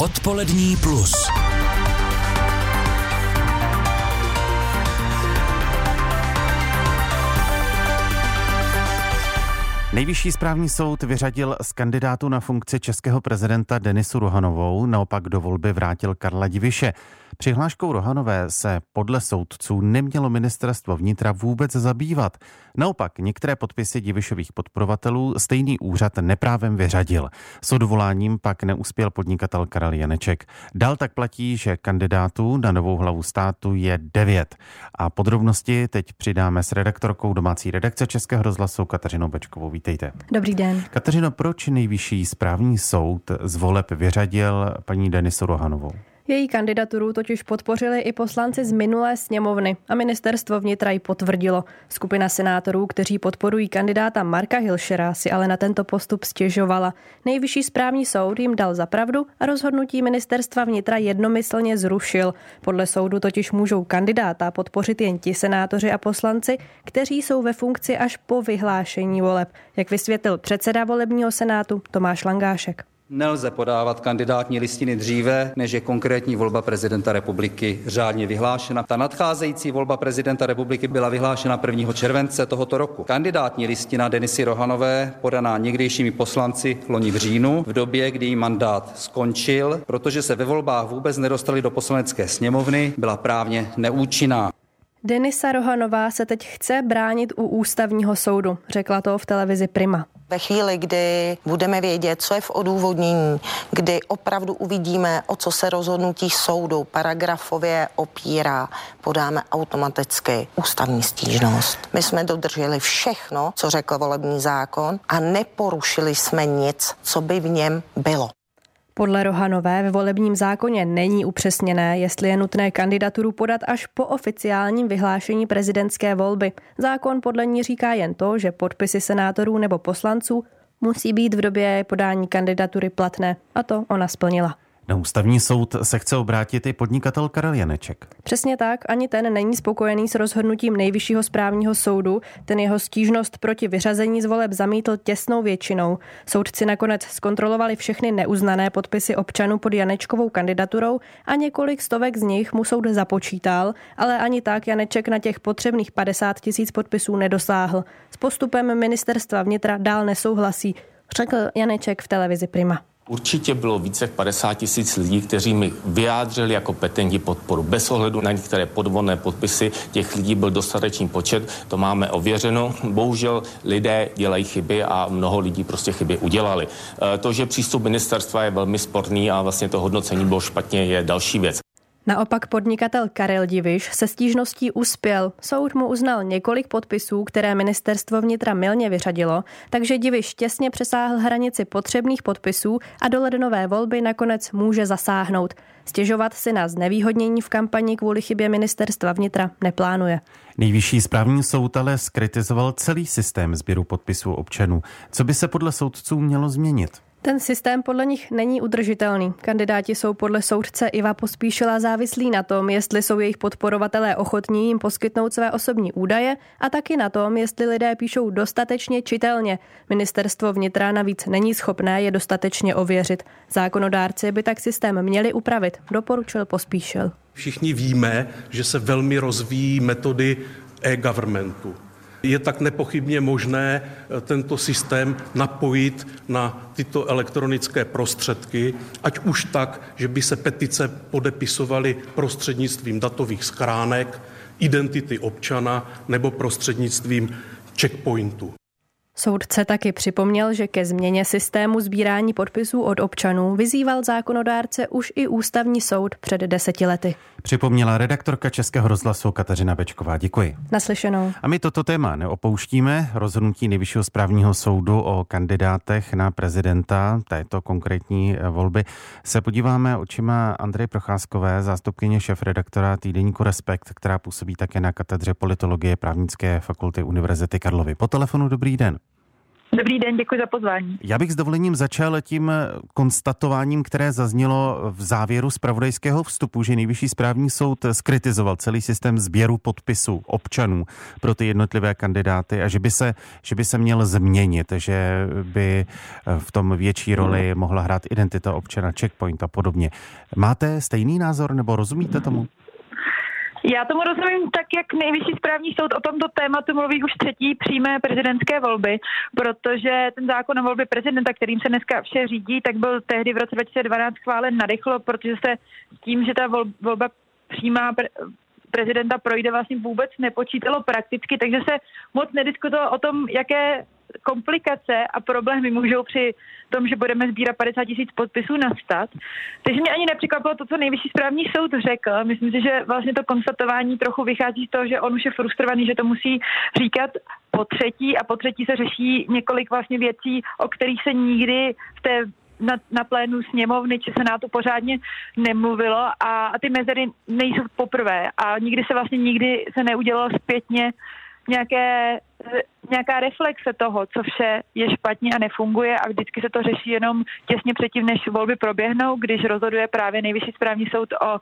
Odpolední plus. Nejvyšší správní soud vyřadil z kandidátu na funkci českého prezidenta Denisu Rohanovou, naopak do volby vrátil Karla Diviše. Přihláškou Rohanové se podle soudců nemělo ministerstvo vnitra vůbec zabývat. Naopak některé podpisy Divišových podporovatelů stejný úřad neprávem vyřadil. S odvoláním pak neuspěl podnikatel Karel Janeček. Dal tak platí, že kandidátů na novou hlavu státu je devět. A podrobnosti teď přidáme s redaktorkou domácí redakce Českého rozhlasu Kateřinou Bečkovou. Vítejte. Dobrý den. Kateřino, proč nejvyšší správní soud z voleb vyřadil paní Denisu Rohanovou? Její kandidaturu totiž podpořili i poslanci z minulé sněmovny a ministerstvo vnitra ji potvrdilo. Skupina senátorů, kteří podporují kandidáta Marka Hilšera, si ale na tento postup stěžovala. Nejvyšší správní soud jim dal za pravdu a rozhodnutí ministerstva vnitra jednomyslně zrušil. Podle soudu totiž můžou kandidáta podpořit jen ti senátoři a poslanci, kteří jsou ve funkci až po vyhlášení voleb, jak vysvětlil předseda volebního senátu Tomáš Langášek. Nelze podávat kandidátní listiny dříve, než je konkrétní volba prezidenta republiky řádně vyhlášena. Ta nadcházející volba prezidenta republiky byla vyhlášena 1. července tohoto roku. Kandidátní listina Denisy Rohanové, podaná někdejšími poslanci loni v říjnu, v době, kdy jí mandát skončil, protože se ve volbách vůbec nedostali do poslanecké sněmovny, byla právně neúčinná. Denisa Rohanová se teď chce bránit u ústavního soudu, řekla to v televizi Prima. Ve chvíli, kdy budeme vědět, co je v odůvodnění, kdy opravdu uvidíme, o co se rozhodnutí soudu paragrafově opírá, podáme automaticky ústavní stížnost. My jsme dodrželi všechno, co řekl volební zákon a neporušili jsme nic, co by v něm bylo. Podle Rohanové ve volebním zákoně není upřesněné, jestli je nutné kandidaturu podat až po oficiálním vyhlášení prezidentské volby. Zákon podle ní říká jen to, že podpisy senátorů nebo poslanců musí být v době podání kandidatury platné. A to ona splnila. Na ústavní soud se chce obrátit i podnikatel Karel Janeček. Přesně tak, ani ten není spokojený s rozhodnutím nejvyššího správního soudu. Ten jeho stížnost proti vyřazení z voleb zamítl těsnou většinou. Soudci nakonec zkontrolovali všechny neuznané podpisy občanů pod Janečkovou kandidaturou a několik stovek z nich mu soud započítal, ale ani tak Janeček na těch potřebných 50 tisíc podpisů nedosáhl. S postupem ministerstva vnitra dál nesouhlasí, řekl Janeček v televizi Prima. Určitě bylo více jak 50 tisíc lidí, kteří mi vyjádřili jako petenti podporu. Bez ohledu na některé podvodné podpisy těch lidí byl dostatečný počet, to máme ověřeno. Bohužel lidé dělají chyby a mnoho lidí prostě chyby udělali. E, to, že přístup ministerstva je velmi sporný a vlastně to hodnocení bylo špatně, je další věc. Naopak podnikatel Karel Diviš se stížností uspěl. Soud mu uznal několik podpisů, které ministerstvo vnitra milně vyřadilo, takže Diviš těsně přesáhl hranici potřebných podpisů a do lednové volby nakonec může zasáhnout. Stěžovat si na znevýhodnění v kampani kvůli chybě ministerstva vnitra neplánuje. Nejvyšší správní soud ale skritizoval celý systém sběru podpisů občanů. Co by se podle soudců mělo změnit? Ten systém podle nich není udržitelný. Kandidáti jsou podle soudce Iva Pospíšila závislí na tom, jestli jsou jejich podporovatelé ochotní jim poskytnout své osobní údaje a taky na tom, jestli lidé píšou dostatečně čitelně. Ministerstvo vnitra navíc není schopné je dostatečně ověřit. Zákonodárci by tak systém měli upravit, doporučil Pospíšil. Všichni víme, že se velmi rozvíjí metody e-governmentu je tak nepochybně možné eh, tento systém napojit na tyto elektronické prostředky, ať už tak, že by se petice podepisovaly prostřednictvím datových schránek, identity občana nebo prostřednictvím checkpointu. Soudce taky připomněl, že ke změně systému sbírání podpisů od občanů vyzýval zákonodárce už i ústavní soud před deseti lety. Připomněla redaktorka Českého rozhlasu Kateřina Bečková. Děkuji. Naslyšenou. A my toto téma neopouštíme. Rozhodnutí Nejvyššího správního soudu o kandidátech na prezidenta této konkrétní volby se podíváme očima Andrej Procházkové, zástupkyně šéf-redaktora týdeníku Respekt, která působí také na katedře politologie právnické fakulty Univerzity Karlovy. Po telefonu dobrý den. Dobrý den, děkuji za pozvání. Já bych s dovolením začal tím konstatováním, které zaznělo v závěru zpravodajského vstupu, že nejvyšší správní soud skritizoval celý systém sběru podpisů občanů pro ty jednotlivé kandidáty a že by se, že by se měl změnit, že by v tom větší roli mohla hrát identita občana, checkpoint a podobně. Máte stejný názor nebo rozumíte tomu? Já tomu rozumím tak, jak nejvyšší správní soud o tomto tématu mluví už třetí přímé prezidentské volby, protože ten zákon o volbě prezidenta, kterým se dneska vše řídí, tak byl tehdy v roce 2012 schválen narychlo, protože se tím, že ta volba přímá prezidenta projde, vlastně vůbec nepočítalo prakticky, takže se moc nediskutovalo o tom, jaké komplikace a problémy můžou při tom, že budeme sbírat 50 tisíc podpisů nastat. Takže mě ani nepřekvapilo to, co nejvyšší správní soud řekl. Myslím si, že vlastně to konstatování trochu vychází z toho, že on už je frustrovaný, že to musí říkat po třetí a po třetí se řeší několik vlastně věcí, o kterých se nikdy v té na, na plénu sněmovny či senátu pořádně nemluvilo a, a ty mezery nejsou poprvé a nikdy se vlastně nikdy se neudělalo zpětně nějaké, nějaká reflexe toho, co vše je špatně a nefunguje a vždycky se to řeší jenom těsně předtím, než volby proběhnou, když rozhoduje právě nejvyšší správní soud o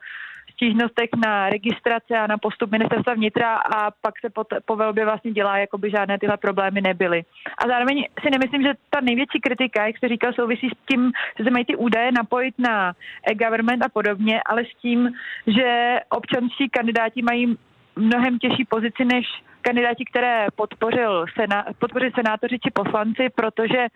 stížnostech na registrace a na postup ministerstva vnitra a pak se po, po volbě vlastně dělá, jako by žádné tyhle problémy nebyly. A zároveň si nemyslím, že ta největší kritika, jak jste říkal, souvisí s tím, že se mají ty údaje napojit na e-government a podobně, ale s tím, že občanští kandidáti mají mnohem těžší pozici než kandidáti, které podpořil sena, podpořili senátoři či poslanci, protože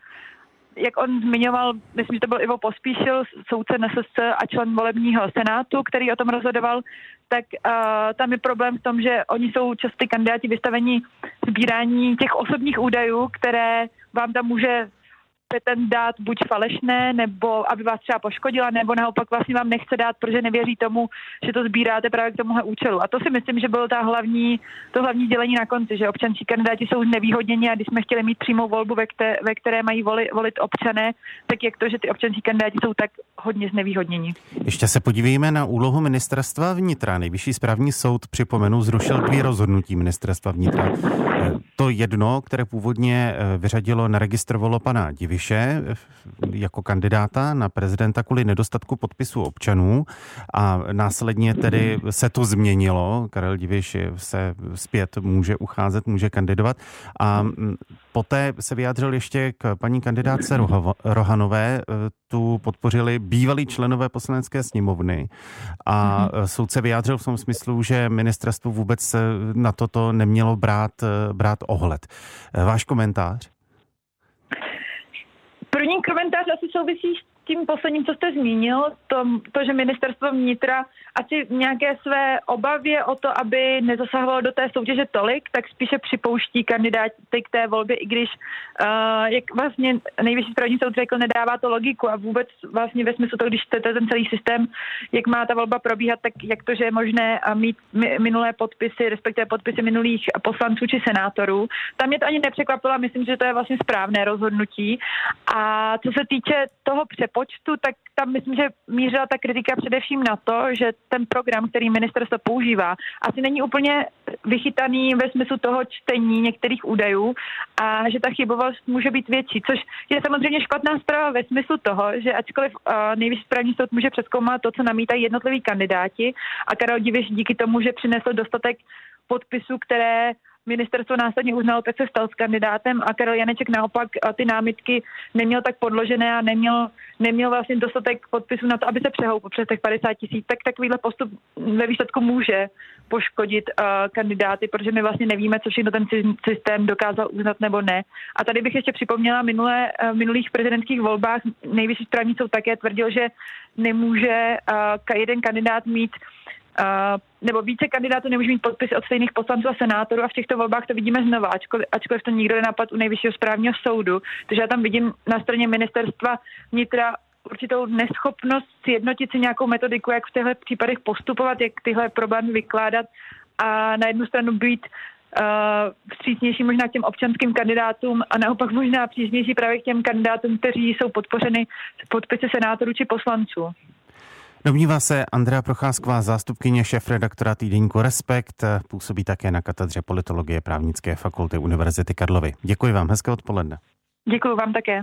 jak on zmiňoval, myslím, že to byl Ivo Pospíšil, soudce NSSC a člen volebního senátu, který o tom rozhodoval, tak uh, tam je problém v tom, že oni jsou často kandidáti vystavení sbírání těch osobních údajů, které vám tam může ten dát buď falešné, nebo aby vás třeba poškodila, nebo naopak vlastně vám nechce dát, protože nevěří tomu, že to sbíráte právě k tomuhle účelu. A to si myslím, že bylo ta hlavní, to hlavní dělení na konci, že občanští kandidáti jsou znevýhodněni a když jsme chtěli mít přímou volbu, ve které, ve které mají volit, volit občané, tak jak to, že ty občanští kandidáti jsou tak hodně znevýhodněni. Ještě se podívejme na úlohu ministerstva vnitra. Nejvyšší správní soud, připomenu, zrušil dvě rozhodnutí ministerstva vnitra. Eh, to jedno, které původně eh, vyřadilo, neregistrovalo pana Diviše eh, jako kandidáta na prezidenta kvůli nedostatku podpisů občanů a následně tedy se to změnilo. Karel Diviš se zpět může ucházet, může kandidovat a mm, poté se vyjádřil ještě k paní kandidátce Rohanové. Tu podpořili bývalí členové poslanecké sněmovny a mm-hmm. soud se vyjádřil v tom smyslu, že ministerstvo vůbec na toto nemělo brát, brát ohled. Váš komentář? První komentář asi souvisí s tím posledním, co jste zmínil, to, to, že ministerstvo vnitra asi nějaké své obavě o to, aby nezasahovalo do té soutěže tolik, tak spíše připouští kandidáty k té volbě, i když, uh, jak vlastně nejvyšší správní soud řekl, nedává to logiku a vůbec vlastně ve smyslu to, když chcete ten celý systém, jak má ta volba probíhat, tak jak to, že je možné mít minulé podpisy, respektive podpisy minulých poslanců či senátorů. Tam mě to ani nepřekvapilo, myslím, že to je vlastně správné rozhodnutí. A co se týče toho přepočtu, tak tam myslím, že mířila ta kritika především na to, že ten program, který ministerstvo používá, asi není úplně vychytaný ve smyslu toho čtení některých údajů a že ta chybovost může být větší, což je samozřejmě špatná zpráva ve smyslu toho, že ačkoliv uh, nejvyšší správní soud může přeskoumat to, co namítají jednotliví kandidáti a Karel Diviš díky tomu, že přinesl dostatek podpisů, které ministerstvo následně uznalo, tak se stal s kandidátem a Karel Janeček naopak ty námitky neměl tak podložené a neměl, neměl vlastně dostatek podpisů na to, aby se přehoupil přes těch 50 tisíc, tak takovýhle postup ve výsledku může poškodit uh, kandidáty, protože my vlastně nevíme, co všechno ten systém dokázal uznat nebo ne. A tady bych ještě připomněla minulé, uh, minulých prezidentských volbách nejvyšší správní soud také tvrdil, že nemůže uh, jeden kandidát mít nebo více kandidátů nemůže mít podpisy od stejných poslanců a senátorů a v těchto volbách to vidíme znova, ačkoliv, ačkoliv to nikdo nenapad u nejvyššího správního soudu. Takže já tam vidím na straně ministerstva vnitra určitou neschopnost sjednotit si nějakou metodiku, jak v těchto případech postupovat, jak tyhle problémy vykládat a na jednu stranu být uh, vstřícnější možná k těm občanským kandidátům a naopak možná přísnější právě k těm kandidátům, kteří jsou podpořeny podpisy senátorů či poslanců. Domnívá se Andrea Procházková, zástupkyně šéf-redaktora týdeníku Respekt, působí také na katedře politologie právnické fakulty Univerzity Karlovy. Děkuji vám, hezké odpoledne. Děkuji vám také.